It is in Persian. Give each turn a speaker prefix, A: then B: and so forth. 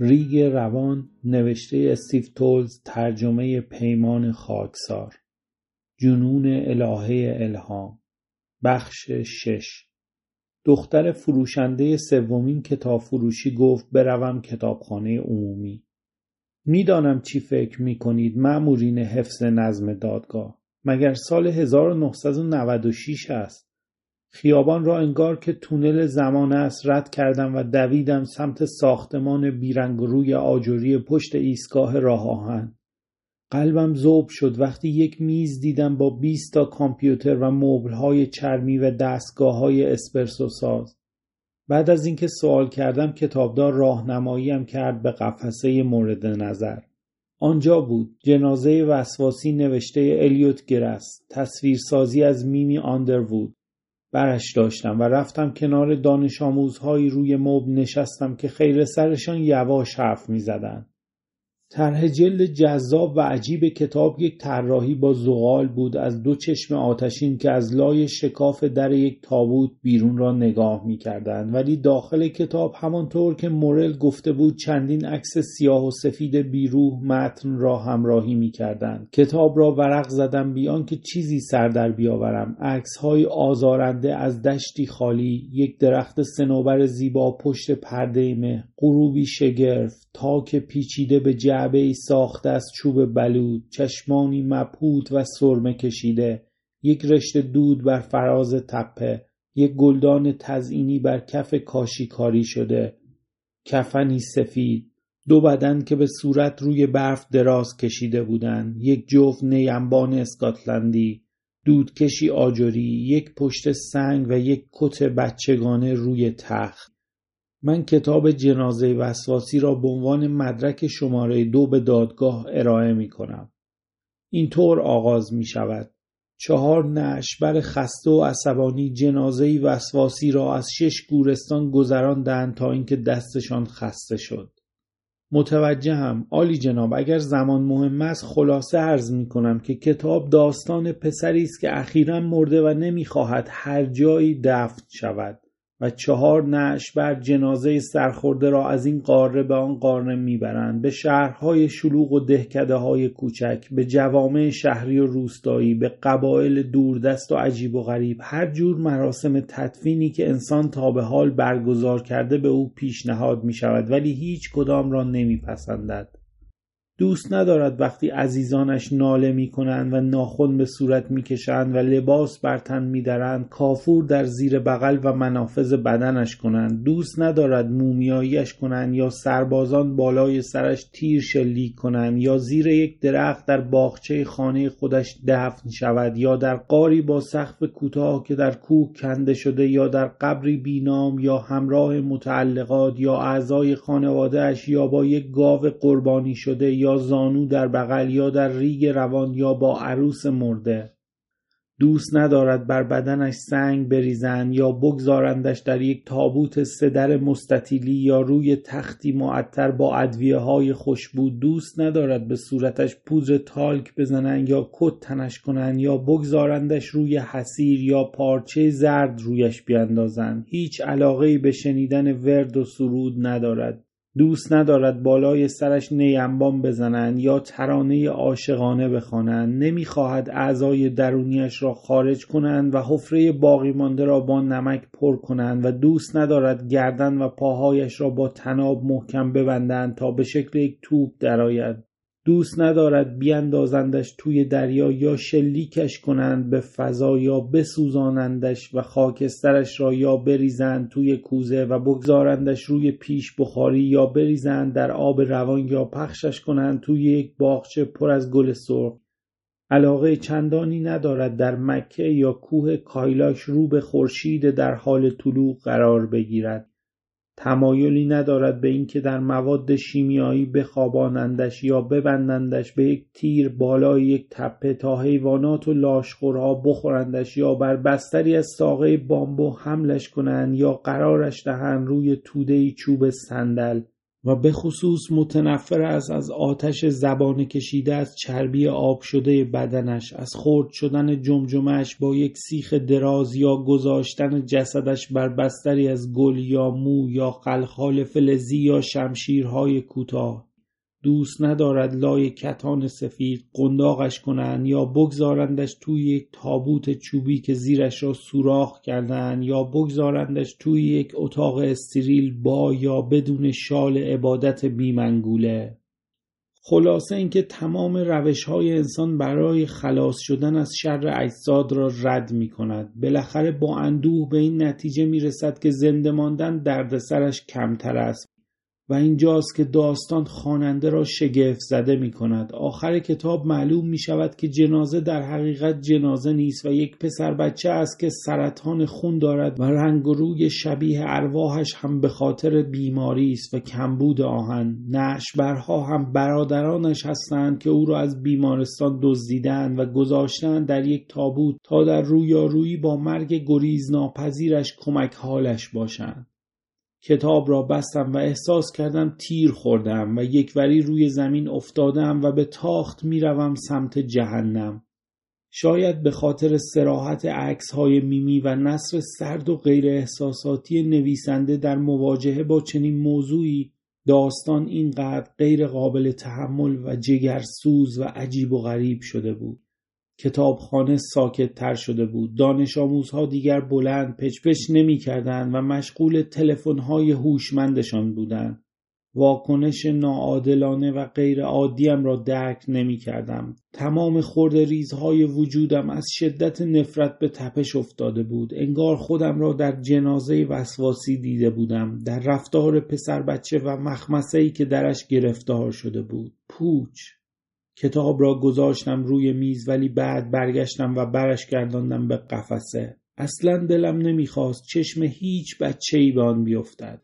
A: ریگ روان نوشته استیو تولز ترجمه پیمان خاکسار. جنون الهه الهام. بخش شش. دختر فروشنده سومین کتاب فروشی گفت بروم کتابخانه عمومی. می‌دانم چی فکر می کنید مأمورین حفظ نظم دادگاه. مگر سال 1996 است؟ خیابان را انگار که تونل زمان است رد کردم و دویدم سمت ساختمان بیرنگ روی آجوری پشت ایستگاه راه آهن. قلبم ذوب شد وقتی یک میز دیدم با 20 تا کامپیوتر و مبلهای چرمی و دستگاه های اسپرسو ساز. بعد از اینکه سوال کردم کتابدار راهنماییم کرد به قفسه مورد نظر. آنجا بود جنازه وسواسی نوشته الیوت گرس تصویرسازی از میمی آندروود برش داشتم و رفتم کنار دانش آموزهایی روی مبل نشستم که خیر سرشان یواش حرف می زدن. طرح جلد جذاب و عجیب کتاب یک طراحی با زغال بود از دو چشم آتشین که از لای شکاف در یک تابوت بیرون را نگاه می کردن. ولی داخل کتاب همانطور که مورل گفته بود چندین عکس سیاه و سفید بیروح متن را همراهی می کردن. کتاب را ورق زدم بیان که چیزی سر در بیاورم عکس های آزارنده از دشتی خالی یک درخت سنوبر زیبا پشت پرده مه غروبی شگرف تاک پیچیده به جعبه ای ساخته از چوب بلود چشمانی مبهوت و سرمه کشیده. یک رشته دود بر فراز تپه یک گلدان تزئینی بر کف کاشیکاری شده. کفنی سفید دو بدن که به صورت روی برف دراز کشیده بودند. یک جفت نیمبان اسکاتلندی دودکشی آجری یک پشت سنگ و یک کت بچگانه روی تخت. من کتاب جنازه وسواسی را به عنوان مدرک شماره دو به دادگاه ارائه می کنم. اینطور آغاز می شود. چهار نشبر خسته و عصبانی جنازه وسواسی را از شش گورستان گذراندند تا اینکه دستشان خسته شد. متوجهم عالی جناب اگر زمان مهم است خلاصه عرض می کنم که کتاب داستان پسری است که اخیرا مرده و نمی‌خواهد هر جایی دفن شود و چهار نعش بر جنازه سرخورده را از این قاره به آن قاره می‌برند. به شهرهای شلوغ و دهکده های کوچک به جوامع شهری و روستایی به قبایل دوردست و عجیب و غریب هر جور مراسم تدفینی که انسان تا به حال برگزار کرده به او پیشنهاد می شود ولی هیچ کدام را نمیپسندد. دوست ندارد وقتی عزیزانش ناله می کنند و ناخن به صورت می کشند و لباس بر تن می درند کافور در زیر بغل و منافذ بدنش کنند. دوست ندارد مومیاییش کنند یا سربازان بالای سرش تیر شلیک کنند یا زیر یک درخت در باغچه خانه خودش دفن شود یا در قاری با سقف کوتاه که در کوه کنده شده یا در قبری بینام یا همراه متعلقات یا اعضای خانوادهش یا با یک گاو قربانی شده یا یا زانو در بغل یا در ریگ روان یا با عروس مرده. دوست ندارد بر بدنش سنگ بریزند یا بگذارندش در یک تابوت سدر مستطیلی یا روی تختی معطر با ادویه های خوشبو. دوست ندارد به صورتش پودر تالک بزنند یا کت تنش کنند یا بگذارندش روی حسیر یا پارچه زرد رویش بیاندازند هیچ علاقه به شنیدن ورد و سرود ندارد. دوست ندارد بالای سرش نیمبان بزنند یا ترانه عاشقانه بخوانند. نمی‌خواهد اعضای درونیش را خارج کنند و حفره باقی مانده را با نمک پر کنند و دوست ندارد گردن و پاهایش را با تناب محکم ببندند تا به شکل یک توپ درآید. دوست ندارد بیاندازندش توی دریا یا شلیکش کنند به فضا یا بسوزانندش و خاکسترش را یا بریزند توی کوزه و بگذارندش روی پیش بخاری یا بریزند در آب روان یا پخشش کنند توی یک باغچه پر از گل سرخ. علاقه چندانی ندارد در مکه یا کوه کایلاش رو به خورشید در حال طلوع قرار بگیرد. تمایلی ندارد به اینکه در مواد شیمیایی بخوابانندش یا ببندندش به یک تیر بالای یک تپه تا حیوانات و لاشخورها بخورندش یا بر بستری از ساقه بامبو حملش کنند یا قرارش دهند روی توده چوب صندل. و به خصوص متنفر است از آتش زبانه کشیده از چربی آب شده بدنش از خرد شدن جمجمش با یک سیخ دراز یا گذاشتن جسدش بر بستری از گل یا مو یا خلخال فلزی یا شمشیرهای کوتاه. دوست ندارد لای کتان سفید قنداقش کنند یا بگذارندش توی یک تابوت چوبی که زیرش را سوراخ کردن یا بگذارندش توی یک اتاق استریل با یا بدون شال عبادت بیمنگوله خلاصه اینکه تمام روش های انسان برای خلاص شدن از شر اجساد را رد می کند. بالاخره با اندوه به این نتیجه می رسد که زنده ماندن دردسرش کمتر است و اینجاست که داستان خواننده را شگفت زده می کند. آخر کتاب معلوم می شود که جنازه در حقیقت جنازه نیست و یک پسر بچه است که سرطان خون دارد و رنگ و روی شبیه ارواحش هم به خاطر بیماری است و کمبود آهن. نشبرها هم برادرانش هستند که او را از بیمارستان دزدیدند و گذاشتند در یک تابوت تا در رویارویی با مرگ گریز ناپذیرش کمک حالش باشند. کتاب را بستم و احساس کردم تیر خوردم و یک وری روی زمین افتادم و به تاخت می‌روم سمت جهنم. شاید به خاطر سراحت عکس های میمی و نصر سرد و غیر احساساتی نویسنده در مواجهه با چنین موضوعی داستان اینقدر غیر قابل تحمل و جگرسوز و عجیب و غریب شده بود. کتابخانه ساکت تر شده بود. دانش آموزها دیگر بلند پچپچ نمی کردن و مشغول تلفن‌های هوشمندشان بودند. واکنش ناعادلانه و غیر عادیم را درک نمی کردم. تمام خورد ریزهای وجودم از شدت نفرت به تپش افتاده بود. انگار خودم را در جنازه وسواسی دیده بودم. در رفتار پسر بچه و مخمسه که درش گرفتار شده بود. پوچ. کتاب را گذاشتم روی میز ولی بعد برگشتم و برش گرداندم به قفسه. اصلا دلم نمی‌خواست چشم هیچ بچه ای به آن بیفتد.